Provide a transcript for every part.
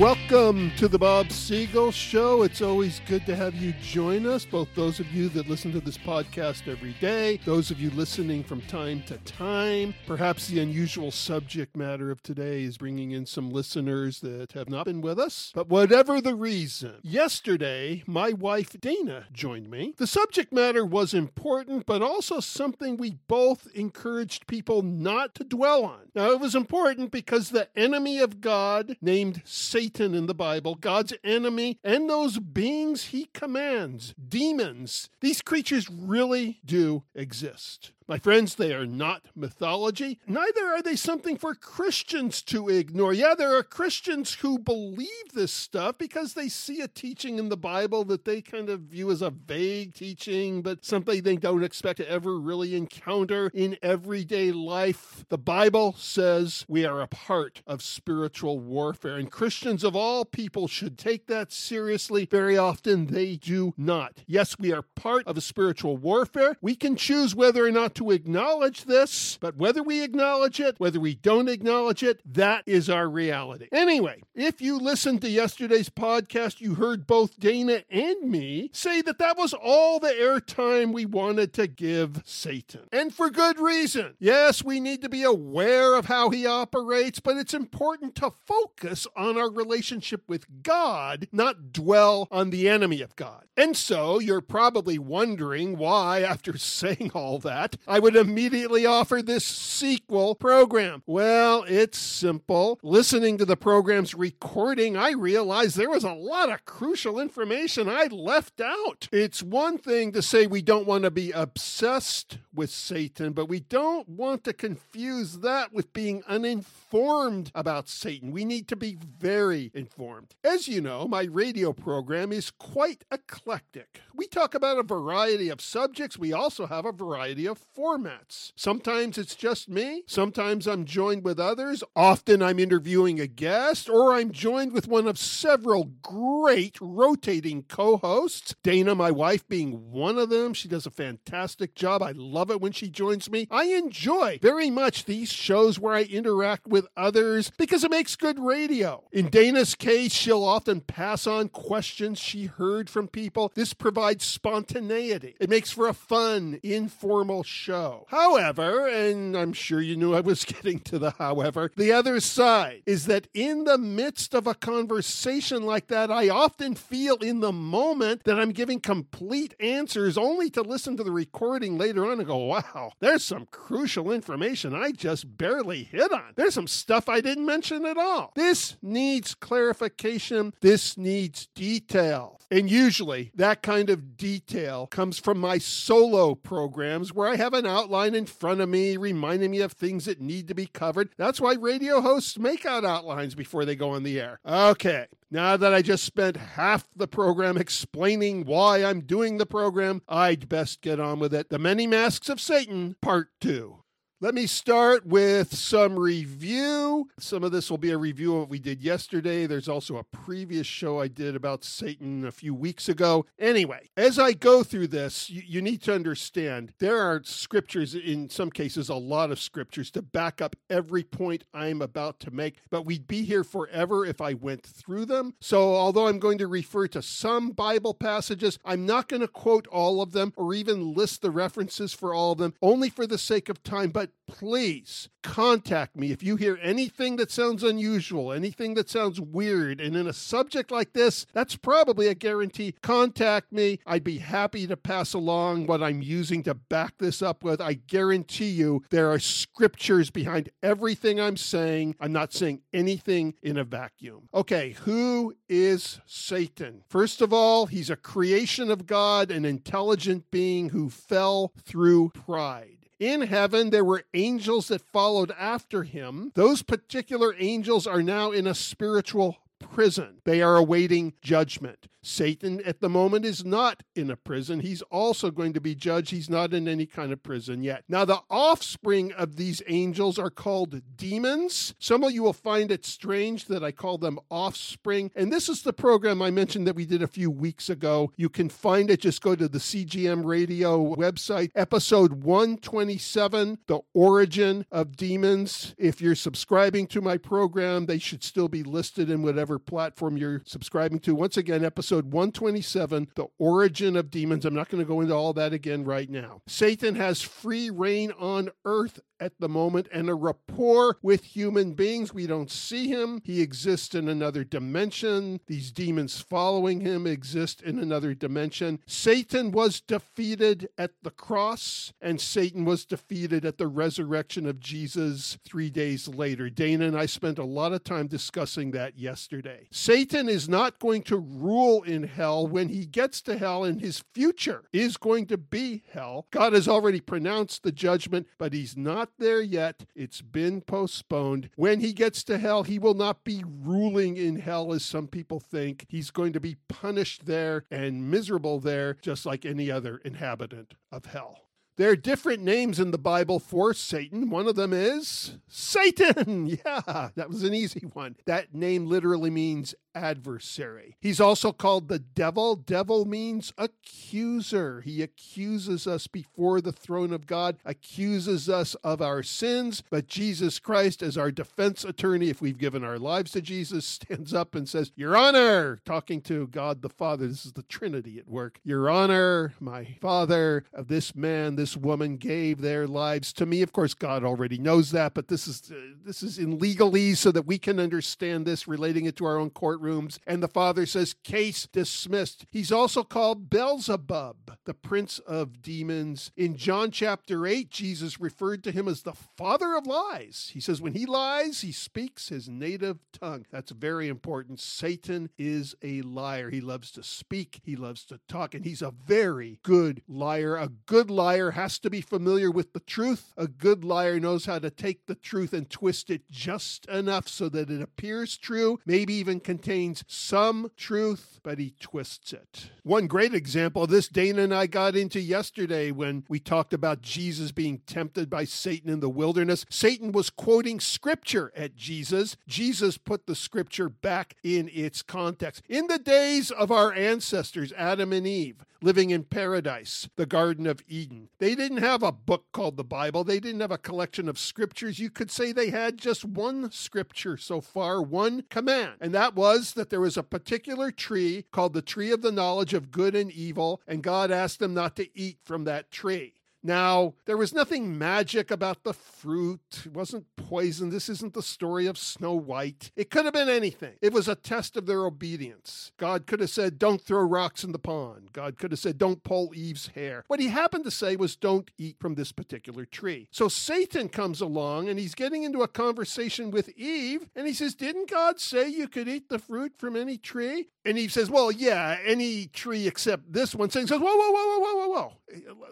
Welcome to the Bob Siegel Show. It's always good to have you join us, both those of you that listen to this podcast every day, those of you listening from time to time. Perhaps the unusual subject matter of today is bringing in some listeners that have not been with us. But whatever the reason, yesterday my wife Dana joined me. The subject matter was important, but also something we both encouraged people not to dwell on. Now, it was important because the enemy of God, named Satan, Satan in the Bible, God's enemy, and those beings he commands, demons, these creatures really do exist. My friends, they are not mythology. Neither are they something for Christians to ignore. Yeah, there are Christians who believe this stuff because they see a teaching in the Bible that they kind of view as a vague teaching, but something they don't expect to ever really encounter in everyday life. The Bible says we are a part of spiritual warfare, and Christians of all people should take that seriously. Very often they do not. Yes, we are part of a spiritual warfare. We can choose whether or not to acknowledge this, but whether we acknowledge it, whether we don't acknowledge it, that is our reality. Anyway, if you listened to yesterday's podcast, you heard both Dana and me say that that was all the airtime we wanted to give Satan. And for good reason. Yes, we need to be aware of how he operates, but it's important to focus on our relationship with God, not dwell on the enemy of God. And so you're probably wondering why, after saying all that, I would immediately offer this sequel program. Well, it's simple. Listening to the program's recording, I realized there was a lot of crucial information I left out. It's one thing to say we don't want to be obsessed with Satan, but we don't want to confuse that with being uninformed about Satan. We need to be very informed. As you know, my radio program is quite eclectic. We talk about a variety of subjects, we also have a variety of formats. Sometimes it's just me, sometimes I'm joined with others, often I'm interviewing a guest, or I'm joined with one of several great rotating co hosts. Dana, my wife, being one of them. She does a fantastic job. I love it when she joins me. I enjoy very much these shows where I interact with others because it makes good radio. In Dana's case, she'll often pass on questions she heard from people. This provides spontaneity, it makes for a fun, informal show. However, and I'm sure you knew I was getting to the however, the other side is that in the midst of a conversation like that, I often feel in the moment that I'm giving complete answers only to listen to the recording later on and go, wow, there's some crucial information I just barely hit on. There's some stuff I didn't mention at all. This needs clarification. This needs detail. And usually that kind of detail comes from my solo programs where I have an outline in front of me reminding me of things that need to be covered. That's why radio hosts make out outlines before they go on the air. Okay, now that I just spent half the program explaining why I'm doing the program, I'd best get on with it. The Many Masks of Satan, Part 2. Let me start with some review. Some of this will be a review of what we did yesterday. There's also a previous show I did about Satan a few weeks ago. Anyway, as I go through this, you, you, need to understand there are scriptures, in some cases, a lot of scriptures to back up every point I'm about to make, but we'd be here forever if I went through them. So, although I'm going to refer to some Bible passages, I'm not going to quote all of them or even list the references for all of them, only for the sake of time. But please contact me if you hear anything that sounds unusual, anything that sounds weird. And in a subject like this, that's probably a guarantee. Contact me. I'd be happy to pass along what I'm using to back this up with. I guarantee you there are scriptures behind everything I'm saying. I'm not saying anything in a vacuum. Okay, who is Satan? First of all, he's a creation of God, an intelligent being who fell through pride. In heaven, there were angels that followed after him. Those particular angels are now in a spiritual prison. They are awaiting judgment. Satan at the moment is not in a prison. He's also going to be judged. He's not in any kind of prison yet. Now, the offspring of these angels are called demons. Some of you will find it strange that I call them offspring. And this is the program I mentioned that we did a few weeks ago. You can find it. Just go to the CGM radio website, episode 127, The Origin of Demons. If you're subscribing to my program, they should still be listed in whatever platform you're subscribing to. Once again, episode 127, The Origin of Demons. I'm not going to go into all that again right now. Satan has free rein on earth at the moment and a rapport with human beings. We don't see him. He exists in another dimension. These demons following him exist in another dimension. Satan was defeated at the cross, and Satan was defeated at the resurrection of Jesus three days later. Dana and I spent a lot of time discussing that yesterday. Satan is not going to rule in hell when he gets to hell, and his future is going to be hell. God has already pronounced the judgment, but he's not there yet. It's been postponed. When he gets to hell, he will not be ruling in hell as some people think. He's going to be punished there and miserable there, just like any other inhabitant of hell. There are different names in the Bible for Satan. One of them is Satan. Yeah, that was an easy one. That name literally means adversary. He's also called the devil. Devil means accuser. He accuses us before the throne of God, accuses us of our sins. But Jesus Christ, as our defense attorney, if we've given our lives to Jesus, stands up and says, Your Honor, talking to God the Father. This is the Trinity at work. Your Honor, my Father, this man, this woman gave their lives to me. Of course, God already knows that, but this is uh, this is in legalese so that we can understand this, relating it to our own courtrooms. And the Father says, Case dismissed. He's also called Beelzebub, the prince of demons. In John chapter 8, Jesus referred to him as the father of lies. He says, When he lies, he speaks his native tongue. That's very important. Satan is a liar. He loves to speak, he loves to talk, and he's a very good liar. A good liar has to be familiar with the truth. A good liar knows how to take the truth and twist it just enough so that it appears true, maybe even contains some truth, but he twists it. One great example of this, Dana and I got into yesterday when we talked about Jesus being tempted by Satan in the wilderness. Satan was quoting scripture at Jesus. Jesus put the scripture back in its context. In the days of our ancestors, Adam and Eve, living in paradise, the Garden of Eden, they didn't have a book called the Bible. They didn't have a collection of scriptures. You could say they had just one scripture so far, one command, and that was that there was a particular tree called the tree of the knowledge of good and evil, and God asked them not to eat from that tree. Now, there was nothing magic about the fruit. It wasn't poison. This isn't the story of Snow White. It could have been anything. It was a test of their obedience. God could have said, Don't throw rocks in the pond. God could have said, Don't pull Eve's hair. What he happened to say was, Don't eat from this particular tree. So Satan comes along and he's getting into a conversation with Eve and he says, Didn't God say you could eat the fruit from any tree? And Eve says, Well, yeah, any tree except this one. Satan says, Whoa, whoa, whoa, whoa, whoa, whoa, whoa.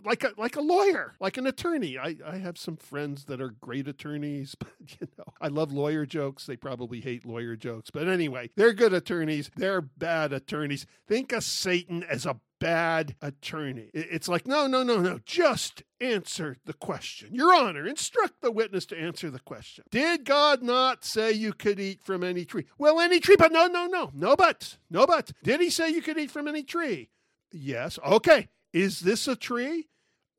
Like a, like a lawyer, like an attorney. I, I have some friends that are great attorneys, but you know, I love lawyer jokes. They probably hate lawyer jokes. But anyway, they're good attorneys. They're bad attorneys. Think of Satan as a bad attorney. It's like, no, no, no, no. Just answer the question. Your Honor, instruct the witness to answer the question. Did God not say you could eat from any tree? Well, any tree, but no, no, no. No, but. No, but. Did he say you could eat from any tree? Yes. Okay. Is this a tree?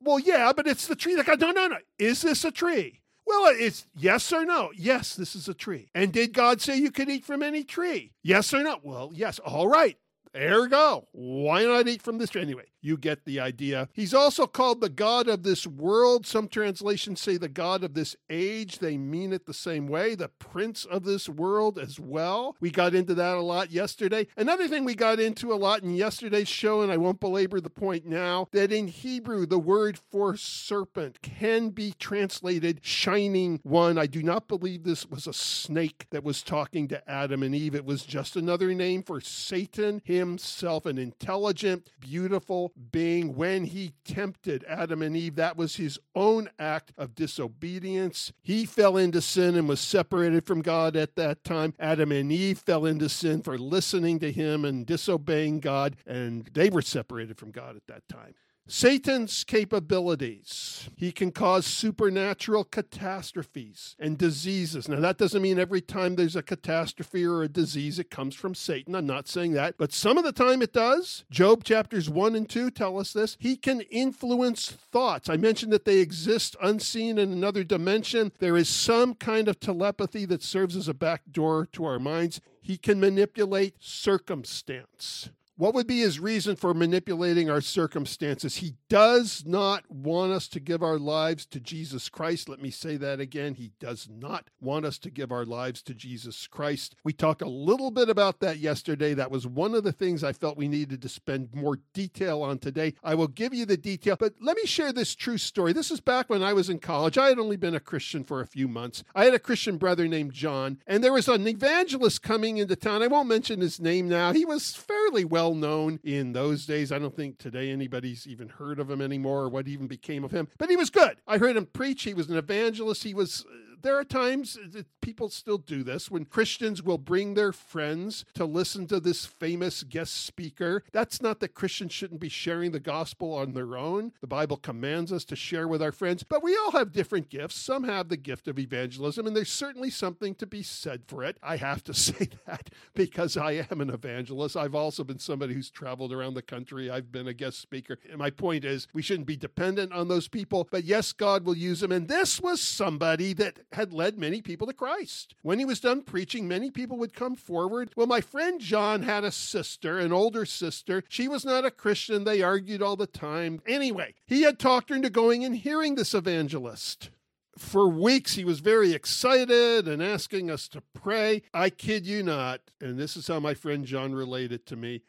Well, yeah, but it's the tree that God. No, no, no. Is this a tree? Well, it's yes or no. Yes, this is a tree. And did God say you could eat from any tree? Yes or no? Well, yes. All right. There we go. Why not eat from this tree? Anyway, you get the idea. He's also called the God of this world. Some translations say the God of this age. They mean it the same way. The Prince of this world as well. We got into that a lot yesterday. Another thing we got into a lot in yesterday's show, and I won't belabor the point now, that in Hebrew, the word for serpent can be translated shining one. I do not believe this was a snake that was talking to Adam and Eve. It was just another name for Satan himself himself an intelligent, beautiful being when he tempted Adam and Eve. That was his own act of disobedience. He fell into sin and was separated from God at that time. Adam and Eve fell into sin for listening to him and disobeying God, and they were separated from God at that time. Satan's capabilities. He can cause supernatural catastrophes and diseases. Now, that doesn't mean every time there's a catastrophe or a disease, it comes from Satan. I'm not saying that. But some of the time it does. Job chapters 1 and 2 tell us this. He can influence thoughts. I mentioned that they exist unseen in another dimension. There is some kind of telepathy that serves as a back door to our minds. He can manipulate circumstance. What would be his reason for manipulating our circumstances? He does not want us to give our lives to Jesus Christ. Let me say that again. He does not want us to give our lives to Jesus Christ. We talked a little bit about that yesterday. That was one of the things I felt we needed to spend more detail on today. I will give you the detail, but let me share this true story. This is back when I was in college. I had only been a Christian for a few months. I had a Christian brother named John, and there was an evangelist coming into town. I won't mention his name now. He was fairly well well known in those days. I don't think today anybody's even heard of him anymore or what even became of him, but he was good. I heard him preach. He was an evangelist. He was uh, there are times that people still do this when Christians will bring their friends to listen to this famous guest speaker. That's not that Christians shouldn't be sharing the gospel on their own. The Bible commands us to share with our friends, but we all have different gifts. Some have the gift of evangelism, and there's certainly something to be said for it. I have to say that because I am an evangelist. I've also been somebody who's traveled around the country. I've been a guest speaker. And my point is, we shouldn't be dependent on those people, but yes, God will use them. And this was somebody that had led many people to Christ. When he was done preaching, many people would come forward. Well, my friend John had a sister, an older sister. She was not a Christian. They argued all the time. Anyway, he had talked her into going and hearing this evangelist for weeks he was very excited and asking us to pray. I kid you not, and this is how my friend John related to me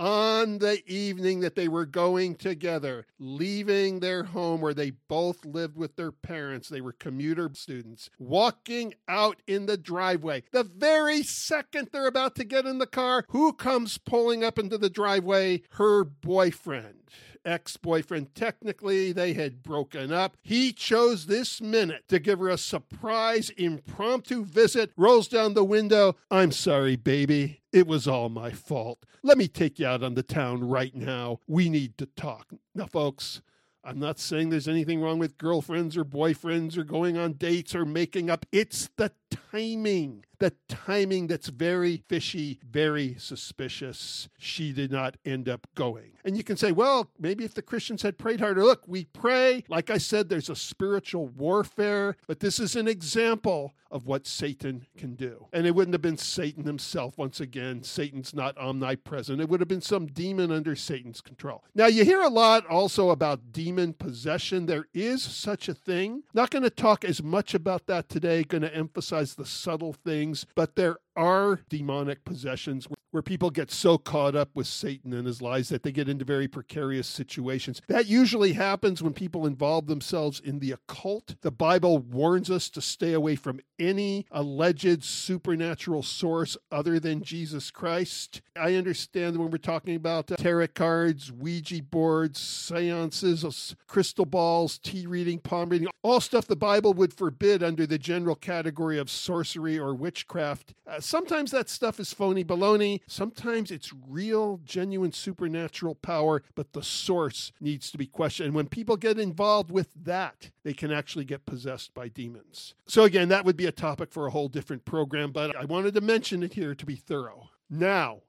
on the evening that they were going together, leaving their home where they both lived with their parents. They were commuter students, walking out in the driveway. The very second they're about to get in the car, who comes pulling up into the driveway? Her boyfriend ex boyfriend. Technically, they had broken up. He chose this minute to give her a surprise impromptu visit, rolls down the window. I'm sorry, baby. It was all my fault. Let me take you out on the town right now. We need to talk. Now, folks, I'm not saying there's anything wrong with girlfriends or boyfriends or going on dates or making up. It's the timing the timing that's very fishy, very suspicious. She did not end up going. And you can say, well, maybe if the Christians had prayed harder. Look, we pray. Like I said, there's a spiritual warfare, but this is an example of what Satan can do. And it wouldn't have been Satan himself. Once again, Satan's not omnipresent. It would have been some demon under Satan's control. Now, you hear a lot also about demon possession. There is such a thing. Not going to talk as much about that today, going to emphasize the subtle things things, but there are demonic possessions where people get so caught up with Satan and his lies that they get into very precarious situations. That usually happens when people involve themselves in the occult. The Bible warns us to stay away from any alleged supernatural source other than Jesus Christ. I understand when we're talking about uh, tarot cards, Ouija boards, seances, crystal balls, tea reading, palm reading, all stuff the Bible would forbid under the general category of sorcery or witchcraft. Uh, sometimes that stuff is phony baloney. Sometimes it's real, genuine supernatural power, but the source needs to be questioned. And when people get involved with that, they can actually get possessed by demons. So, again, that would be a topic for a whole different program, but I wanted to mention it here to be thorough. Now,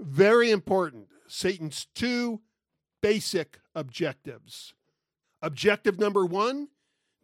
very important Satan's two basic objectives. Objective number one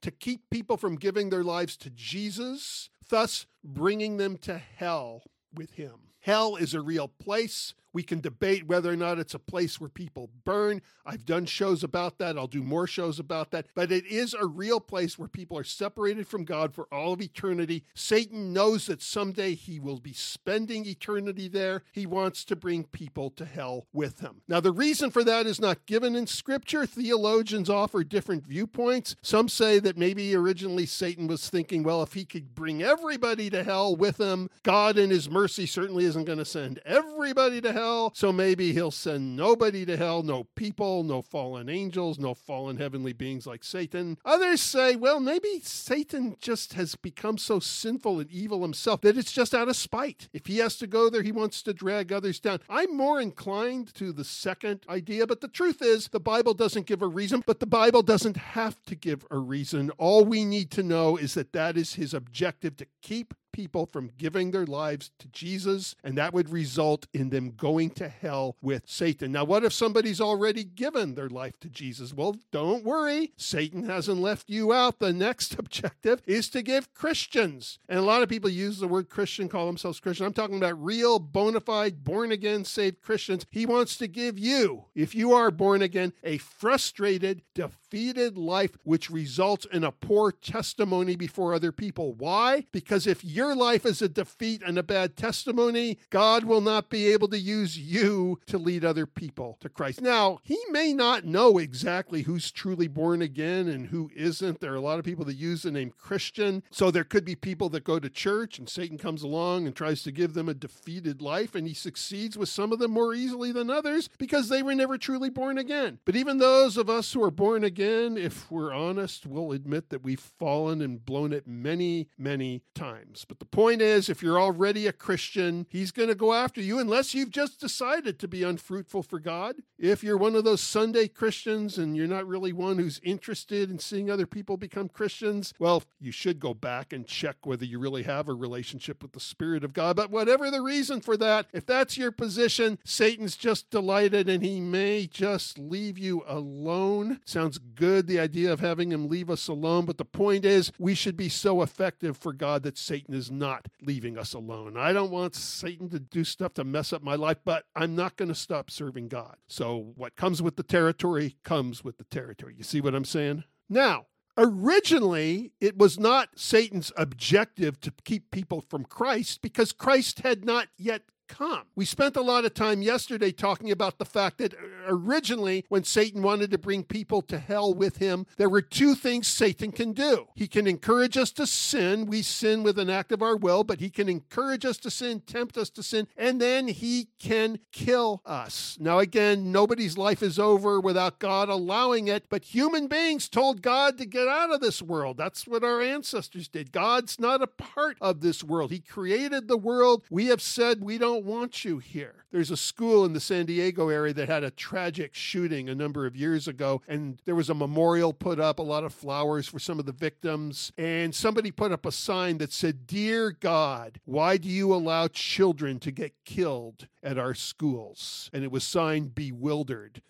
to keep people from giving their lives to Jesus thus bringing them to hell with him. Hell is a real place. We can debate whether or not it's a place where people burn. I've done shows about that. I'll do more shows about that. But it is a real place where people are separated from God for all of eternity. Satan knows that someday he will be spending eternity there. He wants to bring people to hell with him. Now, the reason for that is not given in Scripture. Theologians offer different viewpoints. Some say that maybe originally Satan was thinking, well, if he could bring everybody to hell with him, God in his mercy certainly isn't going to send everybody to hell. So maybe he'll send nobody to hell, no people, no fallen angels, no fallen heavenly beings like Satan. Others say, well, maybe Satan just has become so sinful and evil himself that it's just out of spite. If he has to go there, he wants to drag others down. I'm more inclined to the second idea, but the truth is, the Bible doesn't give a reason, but the Bible doesn't have to give a reason. All we need to know is that that is his objective to keep people from giving their lives to Jesus, and that would result in them going to hell with Satan. Now, what if somebody's already given their life to Jesus? Well, don't worry, Satan hasn't left you out. The next objective is to give Christians, and a lot of people use the word Christian, call themselves Christian. I'm talking about real, bona fide, born again, saved Christians. He wants to give you, if you are born again, a frustrated, defeated life, which results in a poor testimony before other people. Why? Because if your life is a defeat and a bad testimony, God will not be able to use you to lead other people to Christ. Now, He may not know exactly who's truly born again and who isn't. There are a lot of people that use the name Christian. So there could be people that go to church and Satan comes along and tries to give them a defeated life, and he succeeds with some of them more easily than others because they were never truly born again. But even those of us who are born again, if we're honest, we'll admit that we've fallen and blown it many, many times. But the point is, if you're already a Christian, he's going to go after you unless you've just decided to be unfruitful for God. If you're one of those Sunday Christians and you're not really one who's interested in seeing other people become Christians, well, you should go back and check whether you really have a relationship with the Spirit of God. But whatever the reason for that, if that's your position, Satan's just delighted and he may just leave you alone. Sounds good, the idea of having him leave us alone. But the point is, we should be so effective for God that Satan is not leaving us alone. I don't want Satan to do stuff to mess up my life, but I'm not going to stop serving God. So what comes with the territory comes with the territory. You see what I'm saying? Now, Originally, it was not Satan's objective to keep people from Christ because Christ had not yet. We spent a lot of time yesterday talking about the fact that originally, when Satan wanted to bring people to hell with him, there were two things Satan can do. He can encourage us to sin. We sin with an act of our will, but he can encourage us to sin, tempt us to sin, and then he can kill us. Now, again, nobody's life is over without God allowing it, but human beings told God to get out of this world. That's what our ancestors did. God's not a part of this world. He created the world. We have said we don't don't want you here. There's a school in the San Diego area that had a tragic shooting a number of years ago, and there was a memorial put up, a lot of flowers for some of the victims. And somebody put up a sign that said, Dear God, why do you allow children to get killed at our schools? And it was signed Bewildered.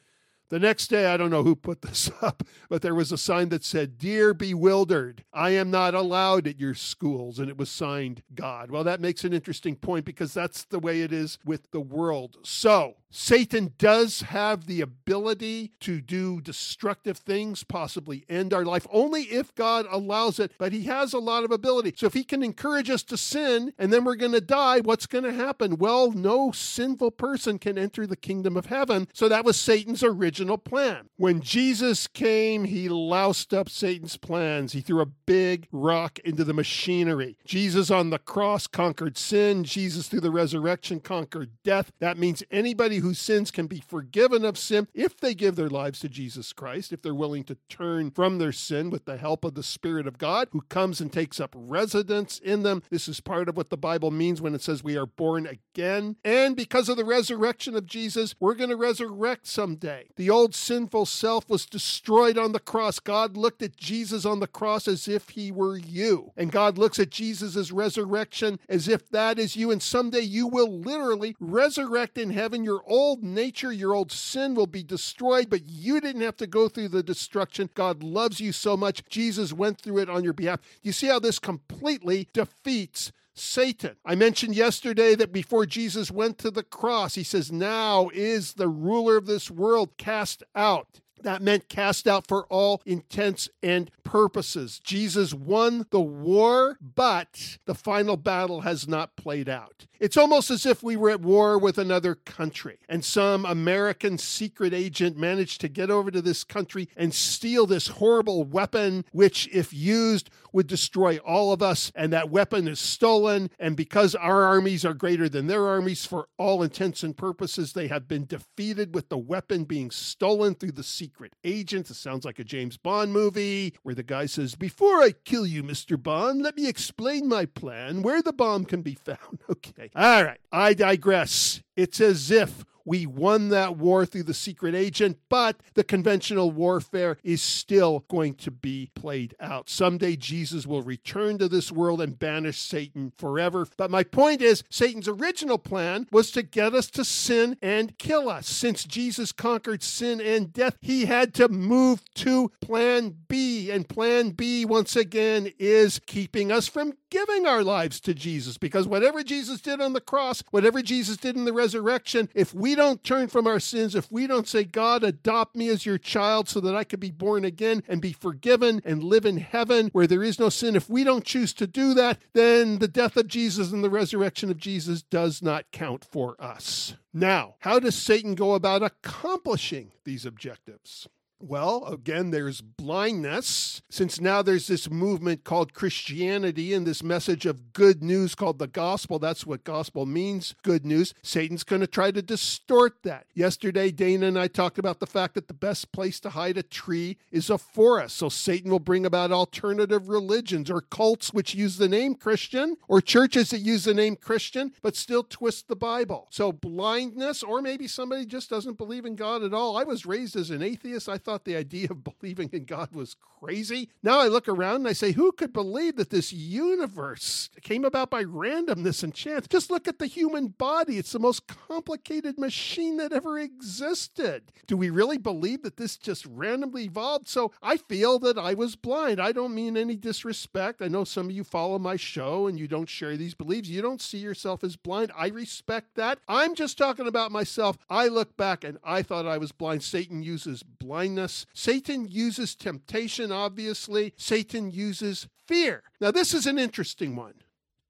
The next day, I don't know who put this up, but there was a sign that said, Dear Bewildered, I am not allowed at your schools. And it was signed God. Well, that makes an interesting point because that's the way it is with the world. So, Satan does have the ability to do destructive things, possibly end our life, only if God allows it. But he has a lot of ability. So if he can encourage us to sin and then we're going to die, what's going to happen? Well, no sinful person can enter the kingdom of heaven. So that was Satan's original plan. When Jesus came, he loused up Satan's plans. He threw a big rock into the machinery. Jesus on the cross conquered sin. Jesus through the resurrection conquered death. That means anybody whose sins can be forgiven of sin if they give their lives to Jesus Christ, if they're willing to turn from their sin with the help of the Spirit of God who comes and takes up residence in them. This is part of what the Bible means when it says we are born again. And because of the resurrection of Jesus, we're going to resurrect someday. The old sinful self was destroyed on the cross. God looked at Jesus on the cross as if he were you. And God looks at Jesus' resurrection as if that is you. And someday you will literally resurrect in heaven. Your old nature, your old sin will be destroyed, but you didn't have to go through the destruction. God loves you so much. Jesus went through it on your behalf. You see how this completely defeats Satan. I mentioned yesterday that before Jesus went to the cross, he says, Now is the ruler of this world cast out. That meant cast out for all intents and purposes. Jesus won the war, but the final battle has not played out. It's almost as if we were at war with another country and some American secret agent managed to get over to this country and steal this horrible weapon, which, if used, would destroy all of us. And that weapon is stolen. And because our armies are greater than their armies, for all intents and purposes, they have been defeated with the weapon being stolen through the secret agent. It sounds like a James Bond movie where the guy says, Before I kill you, Mr. Bond, let me explain my plan, where the bomb can be found. Okay. All right. I digress. It's as if we won that war through the secret agent, but the conventional warfare is still going to be played out. Someday Jesus will return to this world and banish Satan forever. But my point is, Satan's original plan was to get us to sin and kill us. Since Jesus conquered sin and death, he had to move to plan B. And plan B, once again, is keeping us from giving our lives to Jesus. Because whatever Jesus did on the cross, whatever Jesus did in the resurrection, if we don't turn from our sins, if we don't say, God, adopt me as your child so that I could be born again and be forgiven and live in heaven where there is no sin, if we don't choose to do that, then the death of Jesus and the resurrection of Jesus does not count for us. Now, how does Satan go about accomplishing these objectives? Well, again, there's blindness, since now there's this movement called Christianity and this message of good news called the gospel. That's what gospel means good news. Satan's going to try to distort that. Yesterday, Dana and I talked about the fact that the best place to hide a tree is a forest. So Satan will bring about alternative religions or cults which use the name Christian or churches that use the name Christian but still twist the Bible. So blindness, or maybe somebody just doesn't believe in God at all. I was raised as an atheist. I thought the idea of believing in God was crazy. Now I look around and I say, who could believe that this universe came about by randomness and chance? Just look at the human body. It's the most complicated machine that ever existed. Do we really believe that this just randomly evolved? So I feel that I was blind. I don't mean any disrespect. I know some of you follow my show and you don't share these beliefs. You don't see yourself as blind. I respect that. I'm just talking about myself. I look back and I thought I was blind. Satan uses blindness Satan uses temptation, obviously. Satan uses fear. Now, this is an interesting one.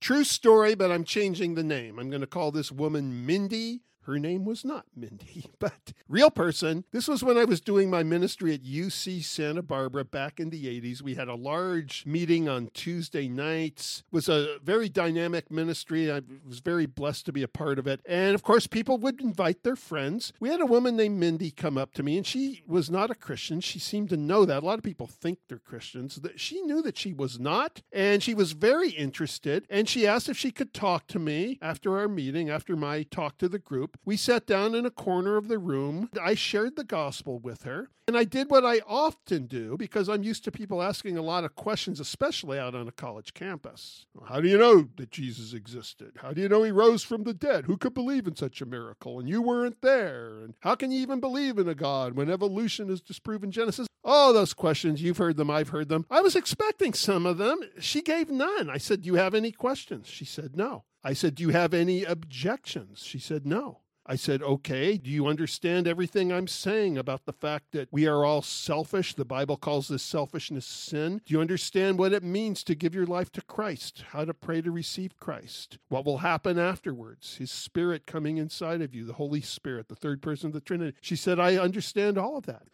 True story, but I'm changing the name. I'm going to call this woman Mindy her name was not Mindy, but real person. This was when I was doing my ministry at UC Santa Barbara back in the 80s. We had a large meeting on Tuesday nights. It was a very dynamic ministry. I was very blessed to be a part of it. And of course, people would invite their friends. We had a woman named Mindy come up to me, and she was not a Christian. She seemed to know that. A lot of people think they're Christians. She knew that she was not, and she was very interested. And she asked if she could talk to me after our meeting, after my talk to the group. We sat down in a corner of the room. I shared the gospel with her. And I did what I often do because I'm used to people asking a lot of questions, especially out on a college campus. How do you know that Jesus existed? How do you know he rose from the dead? Who could believe in such a miracle? And you weren't there. And how can you even believe in a God when evolution is disproven Genesis? All those questions, you've heard them, I've heard them. I was expecting some of them. She gave none. I said, Do you have any questions? She said, No. I said, Do you have any objections? She said, No. I said, okay, do you understand everything I'm saying about the fact that we are all selfish? The Bible calls this selfishness sin. Do you understand what it means to give your life to Christ? How to pray to receive Christ? What will happen afterwards? His Spirit coming inside of you, the Holy Spirit, the third person of the Trinity. She said, I understand all of that.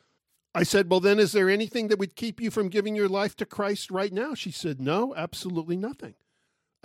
I said, Well, then, is there anything that would keep you from giving your life to Christ right now? She said, No, absolutely nothing.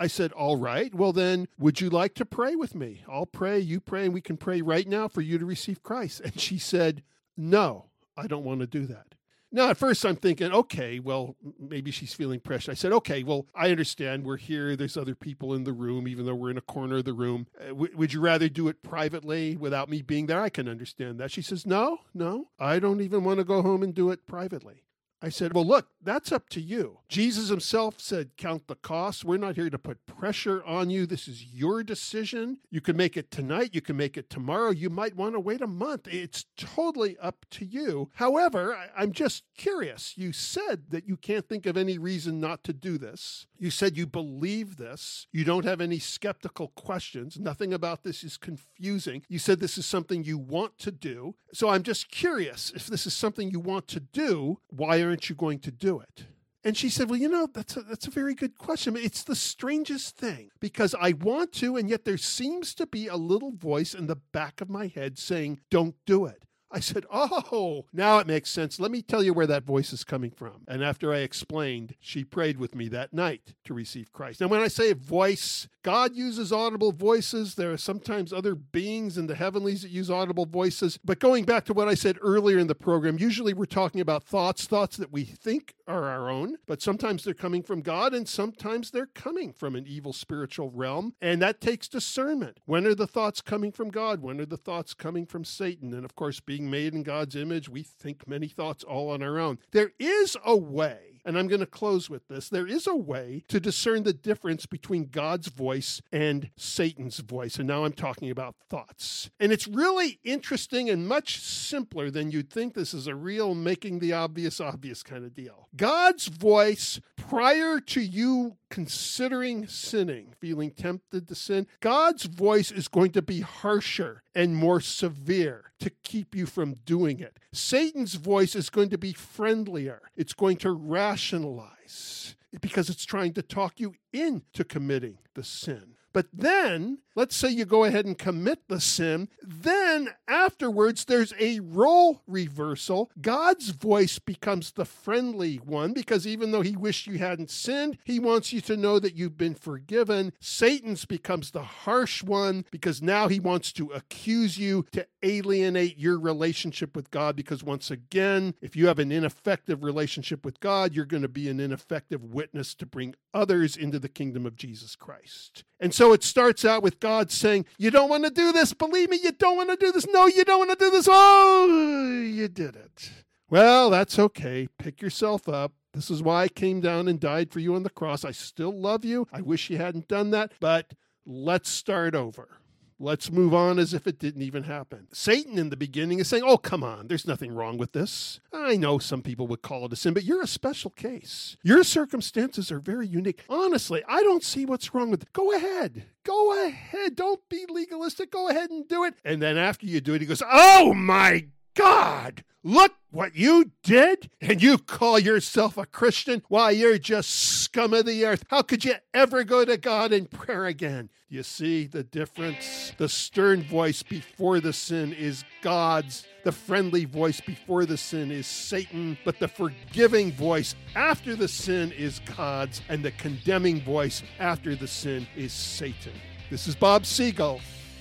I said, All right. Well, then, would you like to pray with me? I'll pray, you pray, and we can pray right now for you to receive Christ. And she said, No, I don't want to do that. Now, at first, I'm thinking, okay, well, maybe she's feeling pressure. I said, okay, well, I understand. We're here. There's other people in the room, even though we're in a corner of the room. Uh, w- would you rather do it privately without me being there? I can understand that. She says, no, no, I don't even want to go home and do it privately. I said, Well, look, that's up to you. Jesus himself said, Count the cost. We're not here to put pressure on you. This is your decision. You can make it tonight. You can make it tomorrow. You might want to wait a month. It's totally up to you. However, I'm just curious. You said that you can't think of any reason not to do this. You said you believe this. You don't have any skeptical questions. Nothing about this is confusing. You said this is something you want to do. So I'm just curious if this is something you want to do, why aren't you going to do it? And she said, Well, you know, that's a, that's a very good question. It's the strangest thing because I want to, and yet there seems to be a little voice in the back of my head saying, Don't do it. I said, Oh, now it makes sense. Let me tell you where that voice is coming from. And after I explained, she prayed with me that night to receive Christ. Now, when I say voice, God uses audible voices. There are sometimes other beings in the heavenlies that use audible voices. But going back to what I said earlier in the program, usually we're talking about thoughts, thoughts that we think are our own, but sometimes they're coming from God and sometimes they're coming from an evil spiritual realm. And that takes discernment. When are the thoughts coming from God? When are the thoughts coming from Satan? And of course, being being made in God's image, we think many thoughts all on our own. There is a way, and I'm going to close with this there is a way to discern the difference between God's voice and Satan's voice. And now I'm talking about thoughts. And it's really interesting and much simpler than you'd think. This is a real making the obvious obvious kind of deal. God's voice prior to you considering sinning, feeling tempted to sin, God's voice is going to be harsher and more severe to keep you from doing it. Satan's voice is going to be friendlier, it's going to rationalize because it's trying to talk you into committing the sin. But then, let's say you go ahead and commit the sin, then afterwards there's a role reversal. God's voice becomes the friendly one because even though he wished you hadn't sinned, he wants you to know that you've been forgiven. Satan's becomes the harsh one because now he wants to accuse you, to alienate your relationship with God because once again, if you have an ineffective relationship with God, you're going to be an ineffective witness to bring others into the kingdom of Jesus Christ. And so it starts out with God saying, You don't want to do this. Believe me, you don't want to do this. No, you don't want to do this. Oh, you did it. Well, that's okay. Pick yourself up. This is why I came down and died for you on the cross. I still love you. I wish you hadn't done that, but let's start over. Let's move on as if it didn't even happen. Satan in the beginning is saying, Oh, come on, there's nothing wrong with this. I know some people would call it a sin, but you're a special case. Your circumstances are very unique. Honestly, I don't see what's wrong with it. Go ahead. Go ahead. Don't be legalistic. Go ahead and do it. And then after you do it, he goes, Oh my God, look what you did? And you call yourself a Christian? Why, you're just scum of the earth. How could you ever go to God in prayer again? You see the difference? The stern voice before the sin is God's. The friendly voice before the sin is Satan, but the forgiving voice after the sin is God's, and the condemning voice after the sin is Satan. This is Bob Siegel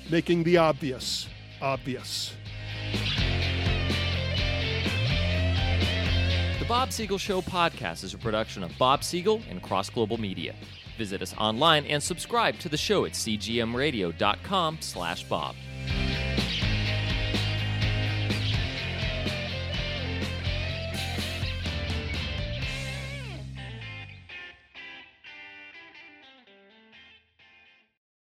making the obvious obvious. Bob Siegel Show podcast is a production of Bob Siegel and Cross Global Media. Visit us online and subscribe to the show at cgmradio.com slash bob.